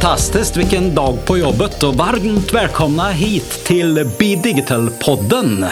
Fantastiskt, vilken dag på jobbet och varmt välkomna hit till Be Digital-podden.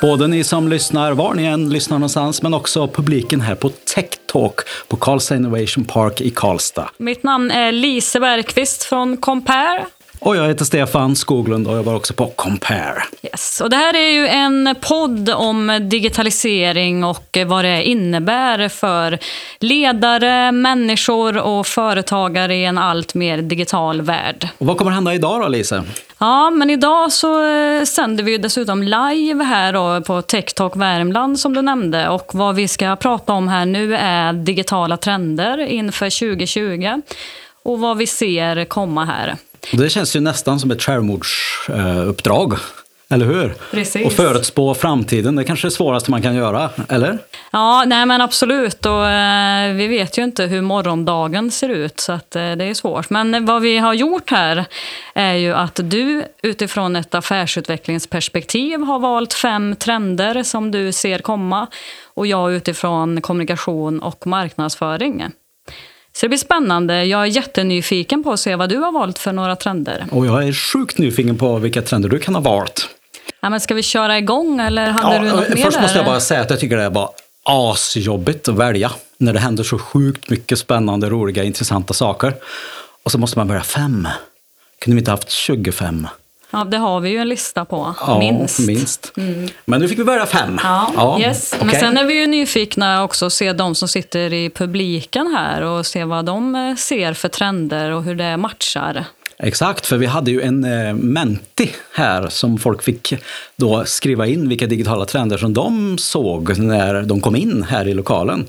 Både ni som lyssnar var ni än lyssnar någonstans, men också publiken här på Tech Talk på Karlstad Innovation Park i Karlstad. Mitt namn är Lise Bergqvist från Compare. Och jag heter Stefan Skoglund och jobbar också på Compare. Yes. Och det här är ju en podd om digitalisering och vad det innebär för ledare, människor och företagare i en allt mer digital värld. Och vad kommer hända idag då, Lise? Ja, men idag så eh, sänder vi dessutom live här då på Tech Talk Värmland som du nämnde. Och vad vi ska prata om här nu är digitala trender inför 2020 och vad vi ser komma här. Det känns ju nästan som ett självmordsuppdrag. Eller hur? Precis. Och förutspå framtiden, det är kanske är det svåraste man kan göra, eller? Ja, nej men absolut. Och, eh, vi vet ju inte hur morgondagen ser ut, så att, eh, det är svårt. Men vad vi har gjort här är ju att du utifrån ett affärsutvecklingsperspektiv har valt fem trender som du ser komma och jag utifrån kommunikation och marknadsföring. Så det blir spännande. Jag är jättenyfiken på att se vad du har valt för några trender. Och jag är sjukt nyfiken på vilka trender du kan ha valt. Ja, men ska vi köra igång eller hade Ja, du något mer först där? måste jag bara säga att jag tycker det var asjobbigt att välja när det händer så sjukt mycket spännande, roliga, intressanta saker. Och så måste man börja fem. Kunde vi inte haft 25? Ja, det har vi ju en lista på, Ja, minst. minst. Men nu fick vi börja fem. Ja, yes. Men okej. sen är vi ju nyfikna också att se de som sitter i publiken här och se vad de eh, ser för trender och hur det matchar. Exakt, för vi hade ju en eh, menti här som folk fick då skriva in vilka digitala trender som de såg när de kom in här i lokalen.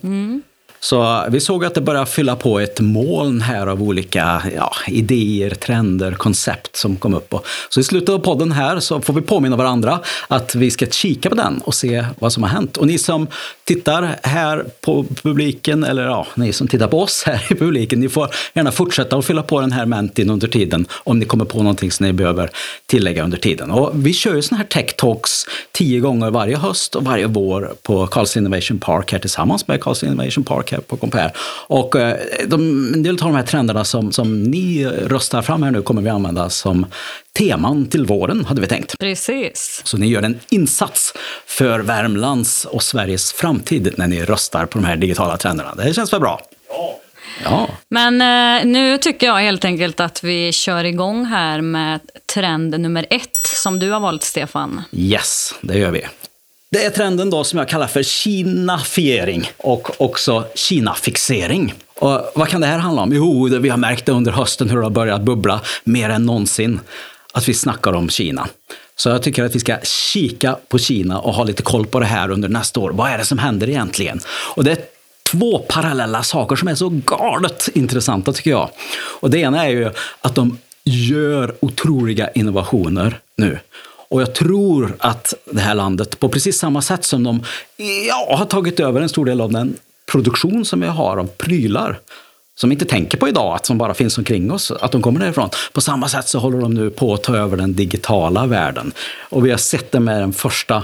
Så vi såg att det började fylla på ett moln här av olika ja, idéer, trender, koncept som kom upp. Så i slutet av podden här så får vi påminna varandra att vi ska kika på den och se vad som har hänt. Och ni som tittar här på publiken, eller ja, ni som tittar på oss här i publiken, ni får gärna fortsätta att fylla på den här mentin under tiden om ni kommer på någonting som ni behöver tillägga under tiden. Och vi kör ju sådana här tech talks tio gånger varje höst och varje vår på Karlstad Innovation Park här tillsammans med Karlstad Innovation Park på Compare. Och eh, de, en del av de här trenderna som, som ni röstar fram här nu kommer vi använda som teman till våren, hade vi tänkt. Precis. Så ni gör en insats för Värmlands och Sveriges framtid när ni röstar på de här digitala trenderna. Det känns väl bra? Ja. Men eh, nu tycker jag helt enkelt att vi kör igång här med trend nummer ett som du har valt, Stefan. Yes, det gör vi. Det är trenden då som jag kallar för kinafiering och också kinafixering. Och vad kan det här handla om? Jo, det vi har märkt det under hösten hur det har börjat bubbla mer än någonsin att vi snackar om Kina. Så jag tycker att vi ska kika på Kina och ha lite koll på det här under nästa år. Vad är det som händer egentligen? Och det är två parallella saker som är så galet intressanta tycker jag. Och det ena är ju att de gör otroliga innovationer nu. Och jag tror att det här landet, på precis samma sätt som de ja, har tagit över en stor del av den produktion som vi har av prylar, som vi inte tänker på idag, att som bara finns omkring oss, att de kommer därifrån. På samma sätt så håller de nu på att ta över den digitala världen. Och vi har sett det med den första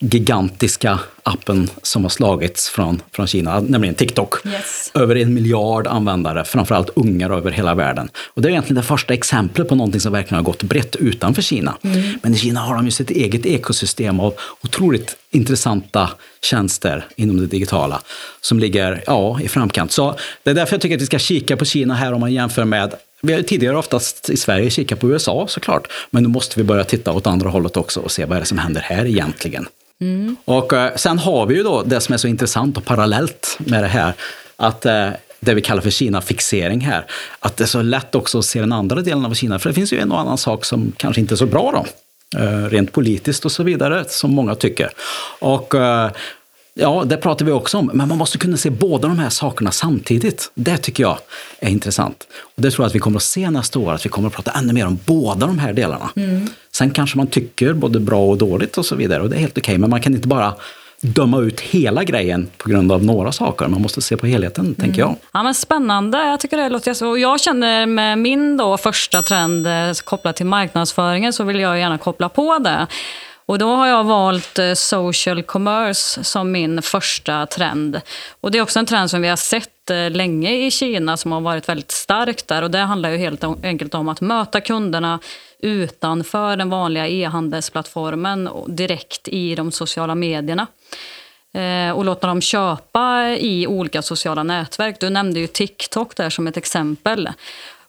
gigantiska appen som har slagits från, från Kina, nämligen TikTok. Yes. Över en miljard användare, framförallt ungar över hela världen. Och det är egentligen det första exemplet på någonting som verkligen har gått brett utanför Kina. Men i Kina har de ju sitt eget ekosystem av otroligt intressanta tjänster inom det digitala som ligger ja, i framkant. Så det är därför jag tycker att vi ska kika på Kina här om man jämför med vi har tidigare oftast i Sverige kikat på USA såklart, men nu måste vi börja titta åt andra hållet också och se vad är det som händer här egentligen. Mm. Och eh, sen har vi ju då det som är så intressant och parallellt med det här, att eh, det vi kallar för Kina-fixering här, att det är så lätt också att se den andra delen av Kina, för det finns ju en och annan sak som kanske inte är så bra då, eh, rent politiskt och så vidare, som många tycker. Och Ja, det pratar vi också om. Men man måste kunna se båda de här sakerna samtidigt. Det tycker jag är intressant. Och det tror jag att vi kommer att se nästa år, att vi kommer att prata ännu mer om båda de här delarna. Sen kanske man tycker både bra och dåligt och så vidare och det är helt okej, men man kan inte bara döma ut hela grejen på grund av några saker. Man måste se på helheten, mm. tänker jag. Ja, men spännande. Jag tycker det låter så. Jag känner med min då första trend eh, kopplad till marknadsföringen så vill jag gärna koppla på det. Och då har jag valt eh, social commerce som min första trend. Och det är också en trend som vi har sett eh, länge i Kina som har varit väldigt stark där. Och det handlar ju helt enkelt om att möta kunderna utanför den vanliga e-handelsplattformen direkt i de sociala medierna eh, och låta dem köpa i olika sociala nätverk. Du nämnde ju TikTok där som ett exempel.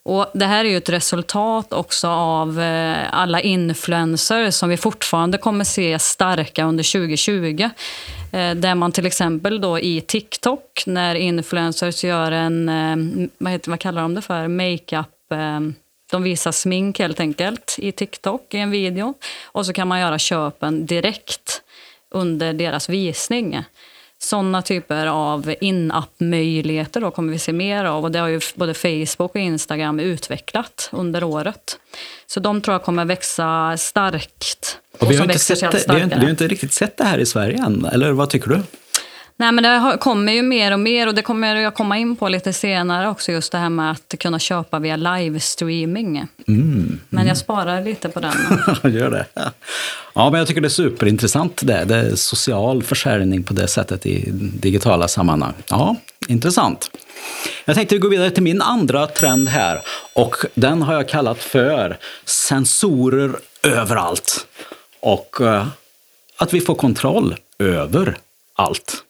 Och det här är ju ett resultat också av eh, alla influencers som vi fortfarande kommer se starka under 2020. Eh, där man till exempel då i TikTok, när influencers gör en, eh, vad, heter, vad kallar de det för, makeup de visar smink helt enkelt i TikTok i en video. Och så kan man göra köpen direkt under deras visning. Sådana typer av in-app-möjligheter kommer vi se mer av. Och det har ju både Facebook och Instagram utvecklat under året. Så de tror jag kommer växa starkt. Och, och vi, har inte sett det, vi, har, vi har inte riktigt sett det här i Sverige än, eller vad tycker du? Nej, men det kommer ju mer och mer och det kommer jag komma in på lite senare också. Just det här med att kunna köpa via livestreaming. Mm, men jag sparar lite på den. Gör det. Ja, men jag tycker det är superintressant det. Det är social försäljning på det sättet i digitala sammanhang. Ja, intressant. Jag tänkte gå vidare till min andra trend här och den har jag kallat för sensorer överallt. Och uh, att vi får kontroll över allt.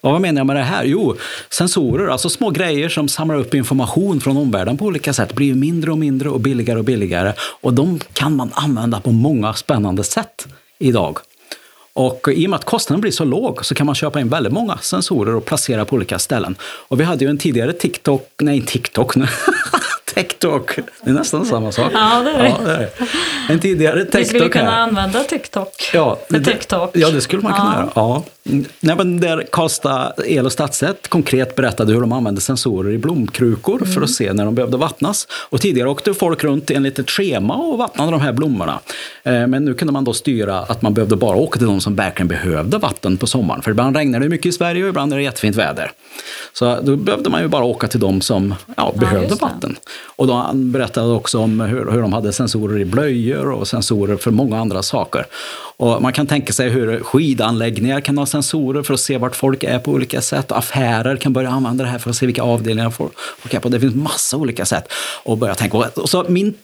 Och vad menar jag med det här? Jo, sensorer, alltså små grejer som samlar upp information från omvärlden på olika sätt, blir mindre och mindre och billigare och billigare. Och de kan man använda på många spännande sätt idag. Och i och med att kostnaden blir så låg så kan man köpa in väldigt många sensorer och placera på olika ställen. Och vi hade ju en tidigare TikTok, nej TikTok, TikTok. Det är nästan samma sak. Ja, det är det. Ja, det är. En tidigare TikTok Vi skulle kunna här. använda TikTok. Ja, det, TikTok. ja, det skulle man kunna ja. göra. Ja. Nej, men där Karlstad El och Stadsrätt konkret berättade hur de använde sensorer i blomkrukor mm. för att se när de behövde vattnas. Och tidigare åkte folk runt enligt ett schema och vattnade de här blommorna. Eh, men nu kunde man då styra att man behövde bara åka till de som verkligen behövde vatten på sommaren. För ibland regnar det mycket i Sverige och ibland är det jättefint väder. Så då behövde man ju bara åka till de som ja, behövde vatten. Och då han berättade också om hur, hur de hade sensorer i blöjor och sensorer för många andra saker. Och man kan tänka sig hur skidanläggningar kan ha sensorer för att se vart folk är på olika sätt. Affärer kan börja använda det här för att se vilka avdelningar folk är på. Det finns massa olika sätt att börja tänka. Och så min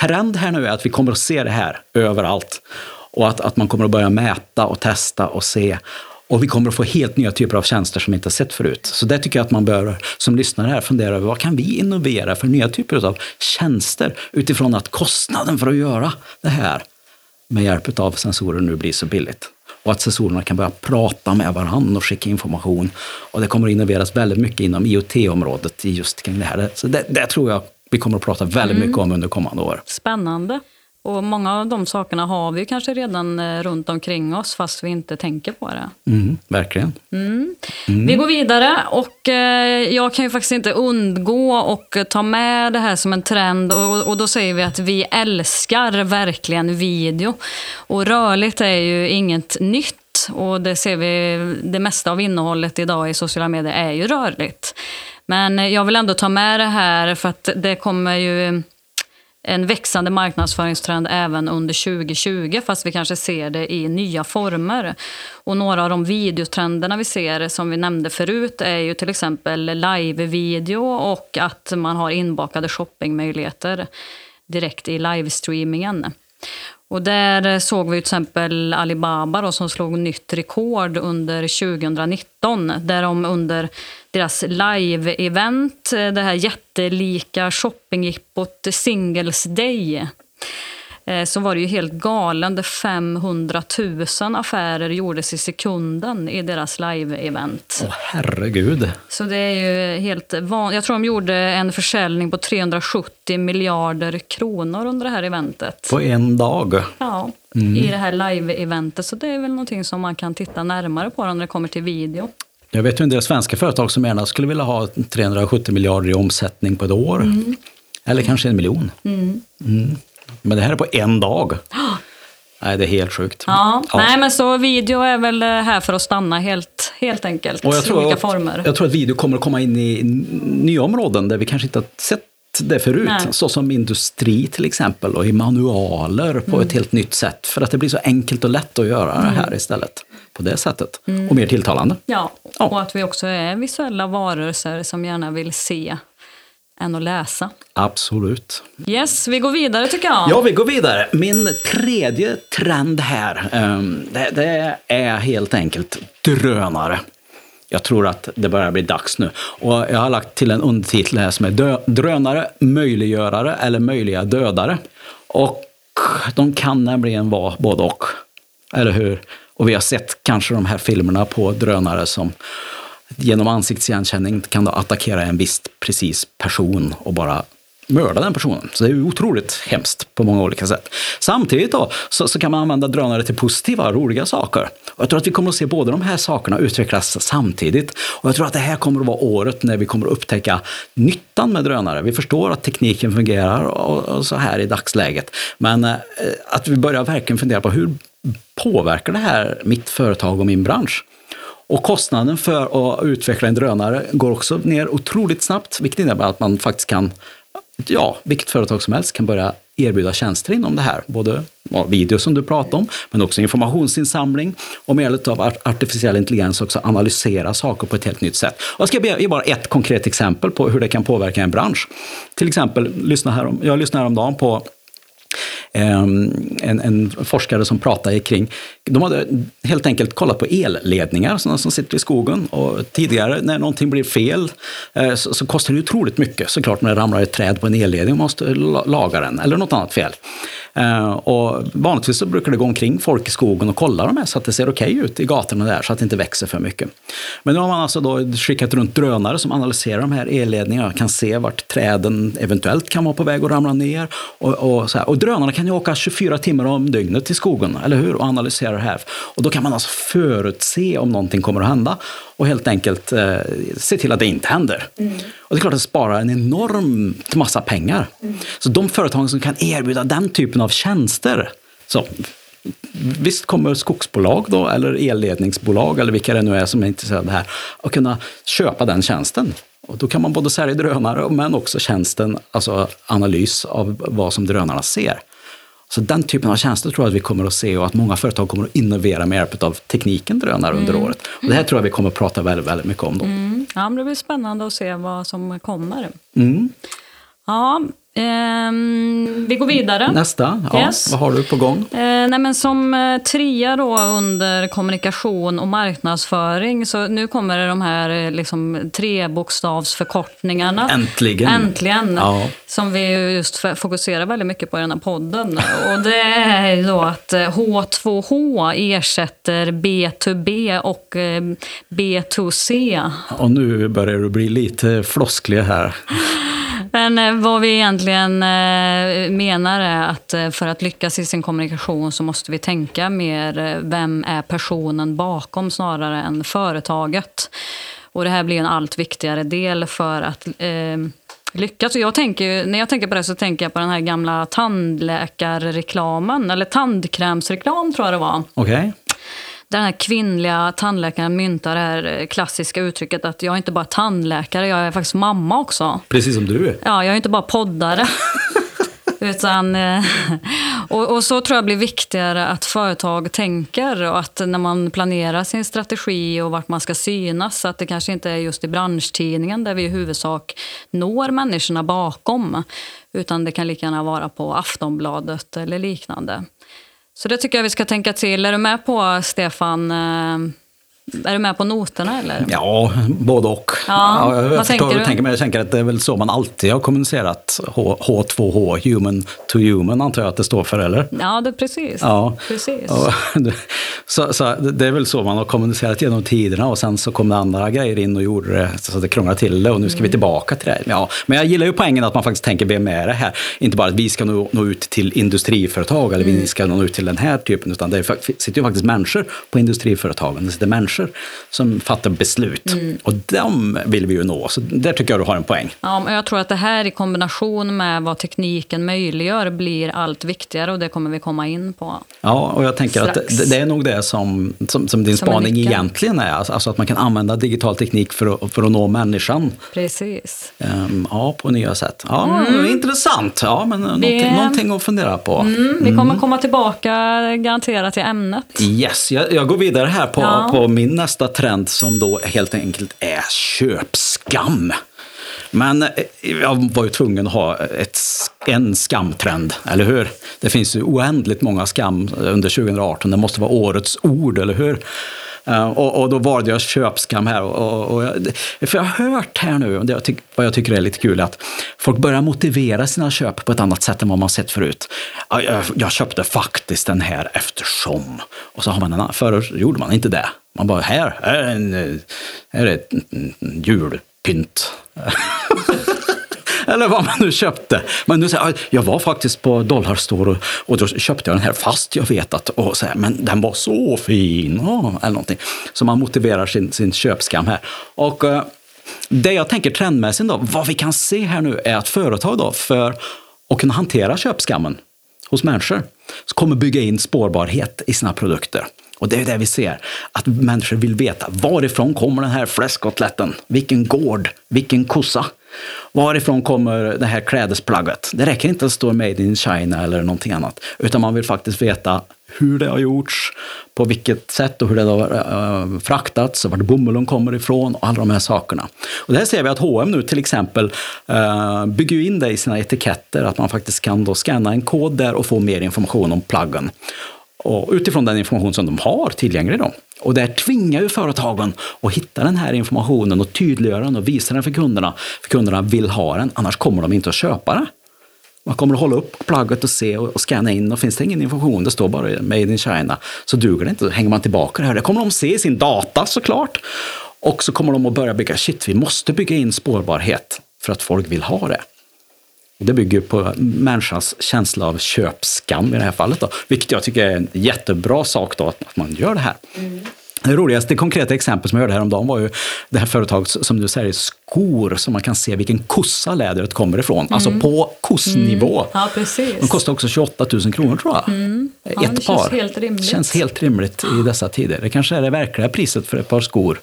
trend här nu är att vi kommer att se det här överallt. Och att, att man kommer att börja mäta och testa och se. Och vi kommer att få helt nya typer av tjänster som vi inte sett förut. Så det tycker jag att man bör, som lyssnare här, fundera över vad kan vi innovera för nya typer av tjänster utifrån att kostnaden för att göra det här med hjälp av sensorer nu blir så billigt. Och att sensorerna kan börja prata med varandra och skicka information. Och det kommer att innoveras väldigt mycket inom IoT-området just kring det här. Så det, det tror jag vi kommer att prata väldigt mm. mycket om under kommande år. Spännande. Och många av de sakerna har vi kanske redan eh, runt omkring oss fast vi inte tänker på det. Mm, verkligen. Mm. Mm. Vi går vidare och eh, jag kan ju faktiskt inte undgå och ta med det här som en trend och, och då säger vi att vi älskar verkligen video. Och rörligt är ju inget nytt och det ser vi, det mesta av innehållet idag i sociala medier är ju rörligt. Men jag vill ändå ta med det här för att det kommer ju en växande marknadsföringstrend även under 2020, fast vi kanske ser det i nya former. Och några av de videotrenderna vi ser, som vi nämnde förut, är ju till exempel live-video och att man har inbakade shoppingmöjligheter direkt i livestreamingen. Och där såg vi till exempel Alibaba då, som slog nytt rekord under 2019. Där de under deras live-event, eh, det här jättelika shoppingjippot Singles Day så var det ju helt galande. 500 000 affärer gjordes i sekunden i deras live-event. Åh herregud. Så det är ju helt vanligt. Jag tror de gjorde en försäljning på 370 miljarder kronor under det här eventet. På en dag? Ja, mm. i det här live-eventet. Så det är väl någonting som man kan titta närmare på när det kommer till video. Jag vet ju en del svenska företag som gärna skulle vilja ha 370 miljarder i omsättning på ett år. Mm. Eller kanske en miljon. Mm. Mm. Men det här är på en dag. Nej, det är helt sjukt. Ja. Nej, men så video är väl eh, här för att stanna helt, helt enkelt. Och jag, tror olika att, former. jag tror att video kommer att komma in i nya områden där vi kanske inte har sett det förut. Nej. Så som industri till exempel och i manualer på Mm. ett helt nytt sätt. För att det blir så enkelt och lätt att göra det här istället. På det sättet. Och mer tilltalande. Ja, Ja. och att vi också är visuella varelser som gärna vill se än att läsa. Absolut. Yes, vi går vidare tycker jag. Ja, vi går vidare. Min tredje trend här, ehm, det, det är helt enkelt drönare. Jag tror att det börjar bli dags nu. Och jag har lagt till en undertitel här som är drönare, möjliggörare eller möjliga dödare. Och de kan nämligen vara både och. Eller hur? Och vi har sett kanske de här filmerna på drönare som genom ansiktsigenkänning kan du attackera en viss precis person och bara mörda den personen. Så det är otroligt hemskt på många olika sätt. Samtidigt då, så, så kan man använda drönare till positiva, roliga saker. Och jag tror att vi kommer att se båda de här sakerna utvecklas samtidigt. Och jag tror att det här kommer att vara året när vi kommer att upptäcka nyttan med drönare. Vi förstår att tekniken fungerar och, och så här i dagsläget. Men eh, att vi börjar verkligen fundera på hur påverkar det här mitt företag och min bransch? Och kostnaden för att utveckla en drönare går också ner otroligt snabbt, vilket innebär att man faktiskt kan, ja, vilket företag som helst kan börja erbjuda tjänster inom det här. Både ja, video som du pratade om, men också informationsinsamling och med hjälp av artificiell intelligens också analysera saker på ett helt nytt sätt. Och jag ska ge bara ett konkret exempel på hur det kan påverka en bransch. Till exempel, lyssna härom, jag lyssnade häromdagen på Ehm, en, en forskare som pratade kring, de hade helt enkelt kollat på elledningar sådana som sitter i skogen och tidigare när någonting blir fel eh, så, så kostar det otroligt mycket såklart när det ramlar ett träd på en elledning och måste laga den eller något annat fel. Eh, och vanligtvis så brukar det gå omkring folk i skogen och kolla dem här så att det ser okej ut i gatorna där så att det inte växer för mycket. Men nu har man alltså då skickat runt drönare som analyserar de här elledningarna och kan se vart träden eventuellt kan vara på väg att ramla ner. Och, och, så här. och drönarna kan ju åka 24 timmar om dygnet till skogen, eller hur? Och analysera det här. Och då kan man alltså förutse om någonting kommer att hända och helt enkelt eh, se till att det inte händer. Och det är klart att det sparar en enorm massa pengar. Så de företag som kan erbjuda den typen av tjänster, så Visst kommer skogsbolag då, eller elledningsbolag eller vilka det nu är som är intresserade av det här, att kunna köpa den tjänsten. Och då kan man både sälja drönare men också tjänsten, alltså analys av vad som drönarna ser. Så den typen av tjänster tror jag att vi kommer att se och att många företag kommer att innovera med hjälp av tekniken drönare under året. Och det här tror jag vi kommer att prata väldigt, väldigt mycket om då. Mm. Ja, men det blir spännande att se vad som kommer. Mm. Ja, ehm, vi går vidare. Nästa, ja, Yes. vad har du på gång? Eh, nej men som eh, trea då under kommunikation och marknadsföring, så nu kommer de här eh, liksom, trebokstavsförkortningarna. Äntligen! Äntligen! Ja. Som vi ju just fokuserar väldigt mycket på i den här podden. Och det är då att eh, H2H ersätter B2B och eh, B2C. Och nu börjar du bli lite flosklig här. Men eh, vad vi egentligen eh, menar är att eh, för att lyckas i sin kommunikation så måste vi tänka mer vem är personen bakom snarare än företaget. Och det här blir en allt viktigare del för att eh, lyckas. Och jag tänker, när jag tänker på det så tänker jag på den här gamla tandläkarreklamen, eller tandkrämsreklam tror jag det var. Okej? Där den här kvinnliga tandläkaren myntar det här eh, klassiska uttrycket att jag är inte bara tandläkare, jag är faktiskt mamma också. Precis som du är. Ja, jag är inte bara poddare. Utan, eh, och, och så tror jag blir viktigare att företag tänker och att när man planerar sin strategi och vart man ska synas, att det kanske inte är just i branschtidningen där vi i huvudsak når människorna bakom, utan det kan lika gärna vara på Aftonbladet eller liknande. Så det tycker jag vi ska tänka till. Är du med på, Stefan? Eh, är du med på noterna eller? Ja, både och. Ja, jag vad förstår tänker du? tänker, jag tänker att det är väl så man alltid har kommunicerat. H, H2H, human to human, antar jag att det står för, eller? Ja, det, precis. Ja. precis. Ja, Så, så, det är väl så man har kommunicerat genom tiderna och sen så kom det andra grejer in och gjorde det så det krånglade till det och nu ska vi tillbaka till det. Ja, men jag gillar ju poängen att man faktiskt tänker be med det här. Inte bara att vi ska nå, nå ut till industriföretag eller vi ska nå ut till den här typen, utan det sitter ju faktiskt människor på industriföretagen. Det sitter människor som fattar beslut och de vill vi ju nå. Så där tycker jag du har en poäng. Ja, men jag tror att det här i kombination med vad tekniken möjliggör blir allt viktigare och det kommer vi komma in på. Ja, och jag tänker Strax. att det, det är nog det som, som, som din Som spaning egentligen är. Alltså alltså att man kan använda digital teknik för att, för att nå människan. Precis. Ehm, ja, på nya sätt. Ja, intressant. Ja, men någonting, Det- någonting att fundera på. Mm, vi kommer komma tillbaka garanterat till ämnet. Yes, jag, jag går vidare här på, Ja. på min nästa trend som då helt enkelt är köpskam. Men eh, jag var ju tvungen att ha ett, en skamtrend, eller hur? Det finns ju oändligt många skam eh, under 2018. Det måste vara årets ord, eller hur? Eh, och, och då valde jag köpskam här. Och, och, och jag, för jag har hört här nu, det jag tyck, vad jag tycker är lite kul, att folk börjar motivera sina köp på ett annat sätt än vad man sett förut. Jag, jag köpte faktiskt den här eftersom. Och så har man en annan. Förr gjorde man inte det. Man bara, här, här är, en, eh, här är ett julpynt. Eller vad man nu köpte. Men nu säger jag, jag var faktiskt på Dollarstore och, och då köpte jag den här fast jag vet att, och så här, men den var så fin. Oh, eller någonting. Så man motiverar sin, sin köpskam här. Och eh, det jag tänker trendmässigt då, vad vi kan se här nu är att företag då för att kunna hantera köpskammen hos människor så kommer bygga in spårbarhet i sina produkter. Och det är det vi ser, att människor vill veta varifrån kommer den här fläskkotletten? Vilken gård? Vilken kossa? Varifrån kommer det här klädesplagget? Det räcker inte att stå made in China eller någonting annat, utan man vill faktiskt veta hur det har gjorts, på vilket sätt och hur det har eh, fraktats och vart bomullen kommer ifrån och alla de här sakerna. Och där ser vi att H&M nu till exempel eh, bygger in det i sina etiketter, att man faktiskt kan då scanna en kod där och få mer information om plaggen. Och utifrån den information som de har tillgänglig. Då. Och där tvingar ju företagen att hitta den här informationen och tydliggöra den och visa den för kunderna. För kunderna vill ha den, annars kommer de inte att köpa det. Man kommer att hålla upp plagget och se och, och scanna in och finns det ingen information, det står bara Made in China, så duger det inte. Då hänger man tillbaka det här. Det kommer de se i sin data såklart. Och så kommer de att börja bygga, shit, vi måste bygga in spårbarhet för att folk vill ha det. Det bygger på människans känsla av köpskam i det här fallet. Då, vilket jag tycker är en jättebra sak då, att man gör det här. Det roligaste konkreta exempel som jag hörde häromdagen var ju det här företaget som du säger skor som man kan se vilken kossa lädret kommer ifrån. Alltså på kossnivå. Ja, precis. De kostar också 28 000 kronor tror jag. Ja, Ett det känns par. helt rimligt. Känns helt rimligt i dessa tider. Det kanske är det verkliga priset för ett par skor.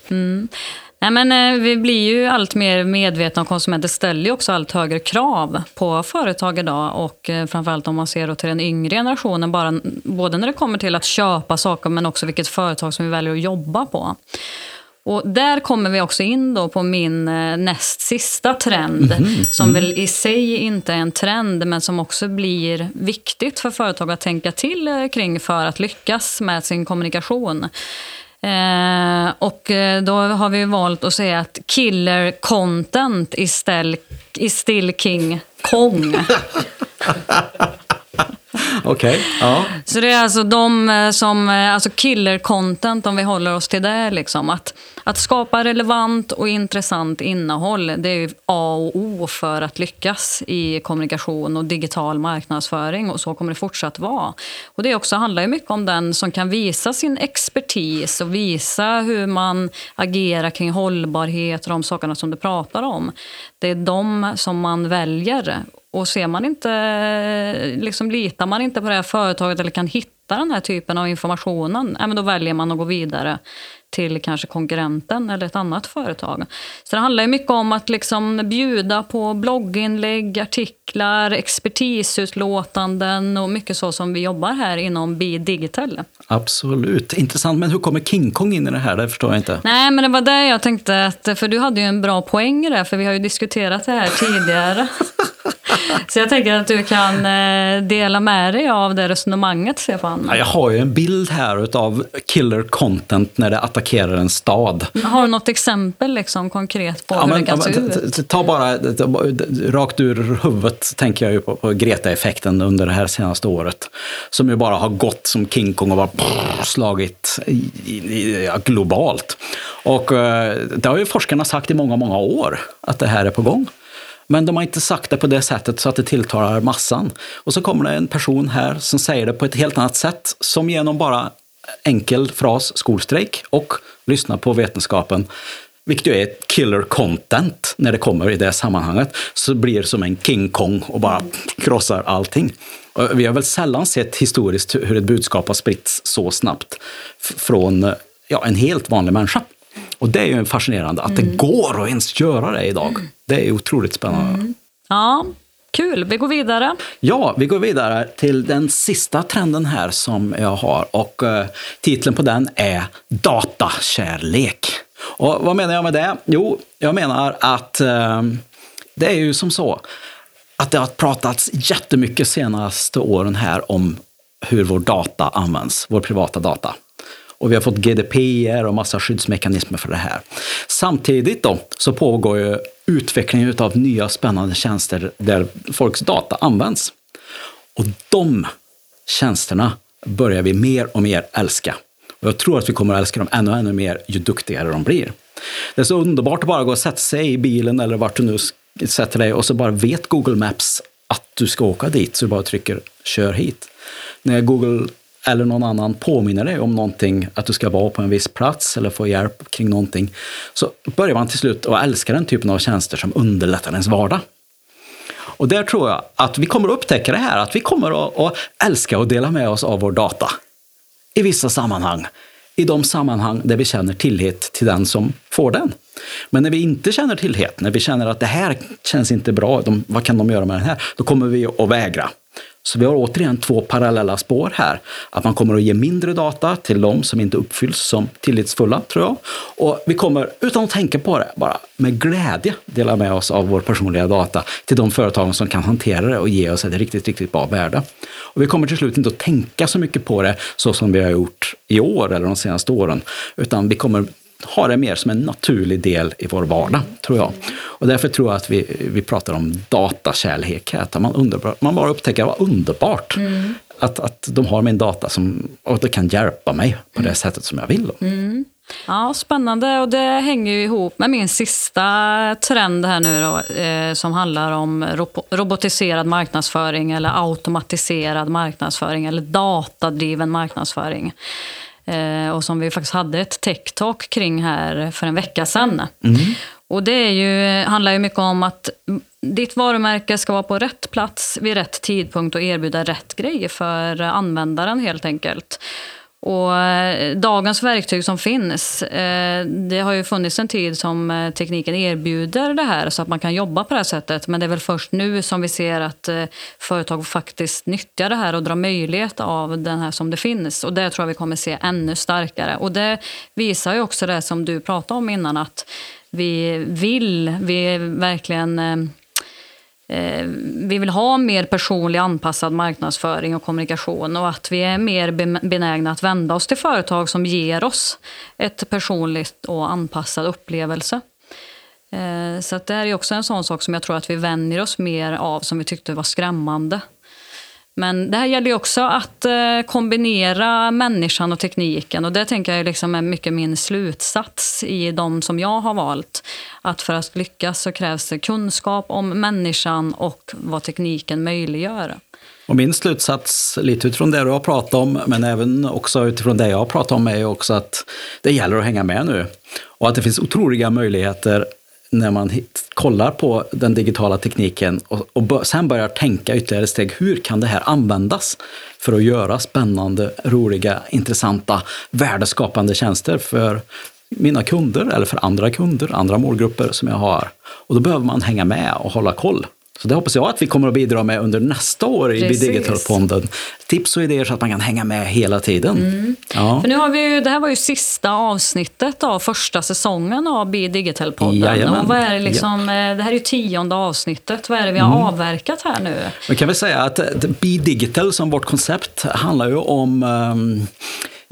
Nej, men, eh, vi blir ju allt mer medvetna och konsumenter ställer ju också allt högre krav på företag idag. Och eh, framförallt om man ser till den yngre generationen, bara, både när det kommer till att köpa saker men också vilket företag som vi väljer att jobba på. Och där kommer vi också in då på min eh, näst sista trend, som väl i sig inte är en trend, men som också blir viktigt för företag att tänka till kring för att lyckas med sin kommunikation. Eh, och eh, då har vi valt att säga att killer content istället is still king Kong. Okej, ja. Så det är alltså de eh, som, eh, alltså killer content om vi håller oss till det. Liksom. Att, att skapa relevant och intressant innehåll, det är ju A och O för att lyckas i kommunikation och digital marknadsföring och så kommer det fortsatt vara. Och det också handlar ju mycket om den som kan visa sin expertis och visa hur man agerar kring hållbarhet och de sakerna som du pratar om. Det är de som man väljer. Och ser man inte, liksom litar man inte på det här företaget eller kan hitta den här typen av informationen, ja, men då väljer man att gå vidare till kanske konkurrenten eller ett annat företag. Så det handlar ju mycket om att liksom bjuda på blogginlägg, artiklar, expertisutlåtanden och mycket så som vi jobbar här inom Be Digital. Absolut. Intressant. Men hur kommer King Kong in i det här? Det förstår jag inte. Nej, men det var det jag tänkte, att, för du hade ju en bra poäng i det, för vi har ju diskuterat det här tidigare. Så jag tänker att du kan eh, dela med dig av det resonemanget, Stefan. Ja, Jag har ju en bild här av killer content när det attackerar en stad. Har du något exempel liksom, konkret på Ja, hur men, det kan se ut? Ta bara rakt ur huvudet tänker jag ju på, på Greta-effekten under det här senaste året. Som ju bara har gått som King Kong och bara brrr, slagit sett ja, globalt. Och eh, det har ju forskarna sagt i många, många år att det här är på gång. Men de har inte sagt det på det sättet så att det tilltalar massan. Och så kommer det en person här som säger det på ett helt annat sätt, som genom bara enkel fras, skolstrejk, och lyssna på vetenskapen, vilket ju är killer content när det kommer i det sammanhanget, så blir det som en King Kong och bara krossar allting. Vi har väl sällan sett historiskt hur ett budskap har spritts så snabbt från ja, en helt vanlig människa. Och det är ju fascinerande att det mm. går att ens göra det idag. Det är otroligt spännande. Mm. Ja, Kul, vi går vidare. Ja, vi går vidare till den sista trenden här som jag har och uh, titeln på den är datakärlek. Och vad menar jag med det? Jo, jag menar att uh, det är ju som så att det har pratats jättemycket senaste åren här om hur vår data används, vår privata data. Och vi har fått GDPR och massa skyddsmekanismer för det här. Samtidigt då så pågår ju utvecklingen av nya spännande tjänster där folks data används. Och de tjänsterna börjar vi mer och mer älska. Och jag tror att vi kommer att älska dem ännu, ännu mer ju duktigare de blir. Det är så underbart att bara gå och sätta sig i bilen eller vart du nu sätter dig och så bara vet Google Maps att du ska åka dit, så du bara trycker kör hit. När Google eller någon annan påminner dig om någonting, att du ska vara på en viss plats eller få hjälp kring någonting, så börjar man till slut att älska den typen av tjänster som underlättar ens vardag. Och där tror jag att vi kommer att upptäcka det här, att vi kommer att älska och dela med oss av vår data. I vissa sammanhang. I de sammanhang där vi känner tillit till den som får den. Men när vi inte känner tillhet, när vi känner att det här känns inte bra, de, vad kan de göra med det här? Då kommer vi att vägra. Så vi har återigen två parallella spår här. Att man kommer att ge mindre data till de som inte uppfylls som tillitsfulla, tror jag. Och vi kommer, utan att tänka på det, bara med glädje dela med oss av vår personliga data till de företag som kan hantera det och ge oss ett riktigt, riktigt bra värde. Och vi kommer till slut inte att tänka så mycket på det så som vi har gjort i år eller de senaste åren, utan vi kommer ha det mer som en naturlig del i vår vardag, tror jag. Och därför tror jag att vi, vi pratar om datakärlek här, att man, underbar, man bara upptäcker vad underbart mm. att, att de har min data som, och det kan hjälpa mig på det mm. sättet som jag vill. Mm. Ja, Spännande och det hänger ju ihop med min sista trend här nu då, eh, som handlar om robotiserad marknadsföring eller automatiserad marknadsföring eller datadriven marknadsföring. Eh, och som vi faktiskt hade ett tech-talk kring här för en vecka sedan. Mm. Och det är ju, handlar ju mycket om att ditt varumärke ska vara på rätt plats vid rätt tidpunkt och erbjuda rätt grej för användaren helt enkelt. Och eh, dagens verktyg som finns, eh, det har ju funnits en tid som eh, tekniken erbjuder det här så att man kan jobba på det här sättet. Men det är väl först nu som vi ser att företag faktiskt nyttjar det här och drar möjlighet av den här som det finns. Och det tror jag vi kommer se ännu starkare. Och det visar ju också det som du pratade om innan att vi vill, vi verkligen Eh, Eh, vi vill ha mer personlig anpassad marknadsföring och kommunikation och att vi är mer benägna att vända oss till företag som ger oss ett personligt och anpassad upplevelse. Eh, så det är också en sån sak som jag tror att vi vänjer oss mer av som vi tyckte var skrämmande. Men det här gäller också att eh, kombinera människan och tekniken. Och det tänker jag liksom är mycket min slutsats i de som jag har valt. Att för att lyckas så krävs det kunskap om människan och vad tekniken möjliggör. Och min slutsats, lite utifrån det du har pratat om, men även också utifrån det jag har pratat om, är ju också att det gäller att hänga med nu. Och att det finns otroliga möjligheter när man kollar på den digitala tekniken och, och sen börjar tänka ytterligare steg. Hur kan det här användas för att göra spännande, roliga, intressanta, värdeskapande tjänster för mina kunder eller för andra kunder, andra målgrupper som jag har. Och då behöver man hänga med och hålla koll. Så det hoppas jag att vi kommer att bidra med under nästa år i Digitalfonden. Tips och idéer så att man kan hänga med hela tiden. Mm. Ja. För nu har vi ju, det här var ju sista avsnittet av första säsongen av Be Digital-podden. Och vad är det, liksom, ja. Eh, det här är ju tionde avsnittet. Vad är det vi har mm. avverkat här nu? Man kan väl säga att Be Digital som vårt koncept handlar ju om um,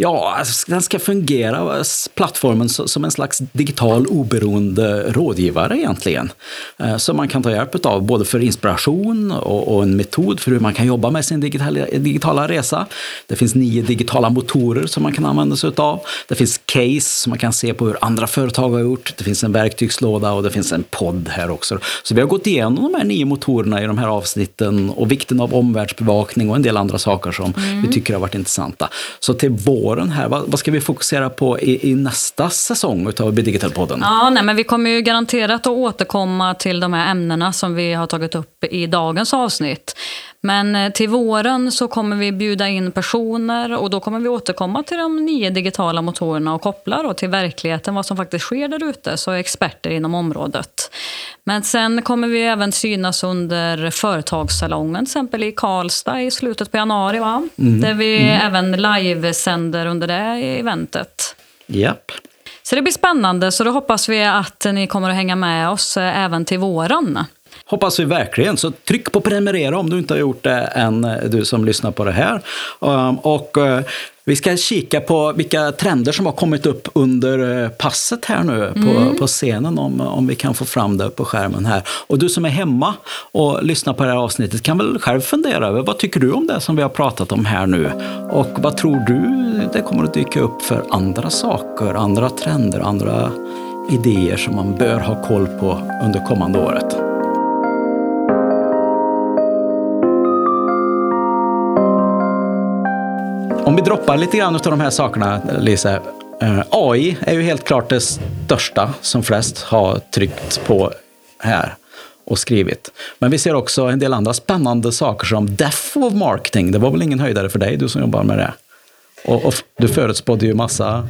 Ja, alltså, den ska fungera, plattformen, som en slags digital oberoende rådgivare egentligen. Eh, som man kan ta hjälp av både för inspiration och, en metod för hur man kan jobba med sin digitala, resa. Det finns nio digitala motorer som man kan använda sig av. Det finns case som man kan se på hur andra företag har gjort. Det finns en verktygslåda och det finns en podd här också. Så vi har gått igenom de här nio motorerna i de här avsnitten och vikten av omvärldsbevakning och en del andra saker som mm. vi tycker har varit intressanta. Så till våren här, vad, vad ska vi fokusera på i, i nästa säsong av Digital-podden? Ja, nej, men vi kommer ju garanterat att återkomma till de här ämnena som vi har tagit upp i dagens avsnitt. Men eh, till våren så kommer vi bjuda in personer och då kommer vi återkomma till de nio digitala motorerna och koppla då till verkligheten, vad som faktiskt sker där ute, så experter inom området. Men sen kommer vi även synas under Företagssalongen, till exempel i Karlstad i slutet på januari, va? Mm. där vi mm. även livesänder under det eventet. Japp. Så det blir spännande, så då hoppas vi att ni kommer att hänga med oss eh, även till våren. Hoppas vi verkligen. Så tryck på prenumerera om du inte har gjort det än, eh, du som lyssnar på det här. Um, och eh, vi ska kika på vilka trender som har kommit upp under passet här nu på, mm. på scenen, om, om vi kan få fram det på skärmen här. Och du som är hemma och lyssnar på det här avsnittet kan väl själv fundera över vad tycker du om det som vi har pratat om här nu? Och vad tror du det kommer att dyka upp för andra saker, andra trender, andra idéer som man bör ha koll på under kommande året? Om vi droppar lite grann av de här sakerna, Lisa. Eh, AI är ju helt klart det största som flest har tryckt på här och skrivit. Men vi ser också en del andra spännande saker som Death of Marketing. Det var väl ingen höjdare för dig, du som jobbar med det? Och, och du förutspådde ju massa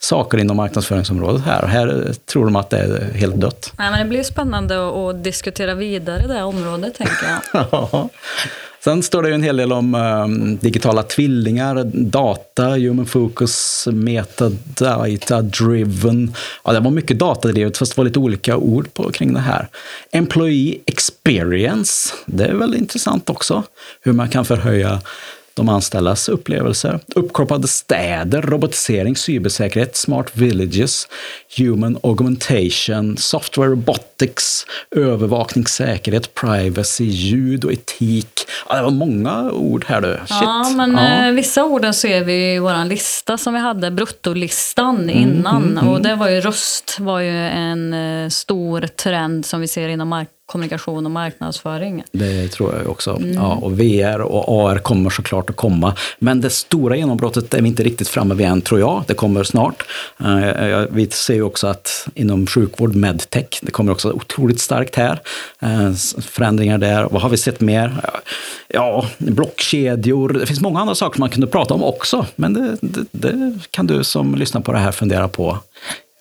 saker inom marknadsföringsområdet här. Och här tror de att det är helt dött. Nej, men det blir spännande att diskutera vidare det området, tänker jag. Sen står det ju en hel del om um, digitala tvillingar, data, human focus, metadata driven. Ja, det var mycket datadrivet, fast det var lite olika ord på, kring det här. Employee experience, det är väl intressant också. Hur man kan förhöja de anställdas upplevelser. Uppkopplade städer, robotisering, cybersäkerhet, smart villages, human augmentation, software robotics, övervakning, säkerhet, privacy, ljud och etik. Ja, det var många ord här du. Shit. Ja, men ja. Eh, vissa orden ser vi i vår lista som vi hade, bruttolistan mm, innan. Mm, mm, och det var ju röst var ju en eh, stor trend som vi ser inom marknaden kommunikation och marknadsföring. Det tror jag också. Mm. Ja, och VR och AR kommer såklart att komma. Men det stora genombrottet är vi inte riktigt framme vid än, tror jag. Det kommer snart. Eh, vi ser ju också att inom sjukvård, medtech, det kommer också otroligt starkt här. Eh, förändringar där. Vad har vi sett mer? Ja, blockkedjor. Det finns många andra saker man kunde prata om också. Men det, det, det kan du som lyssnar på det här fundera på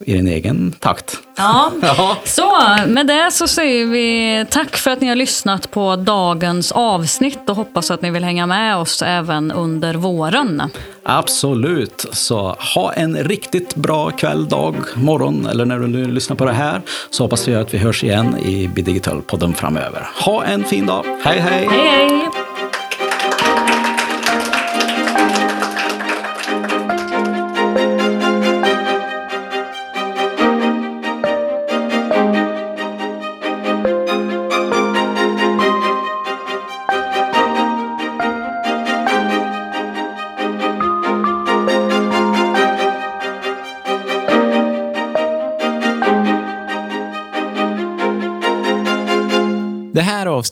i din egen takt. Ja. ja. Så med det så säger vi tack för att ni har lyssnat på dagens avsnitt och hoppas att ni vill hänga med oss även under våren. Absolut. Så ha en riktigt bra kväll, dag, morgon eller när du nu lyssnar på det här så hoppas vi att vi hörs igen i Bidigital-podden framöver. Ha en fin dag. Hej, hej! Hej, hej!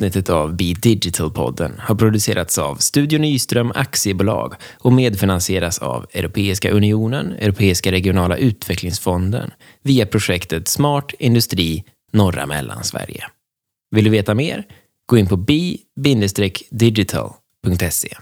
Avsnittet av Be Digital-podden har producerats av Studio Nyström Aktiebolag och medfinansieras av Europeiska unionen, Europeiska regionala utvecklingsfonden via projektet Smart Industri norra Mellansverige. Vill du veta mer? Gå in på bi-digital.se.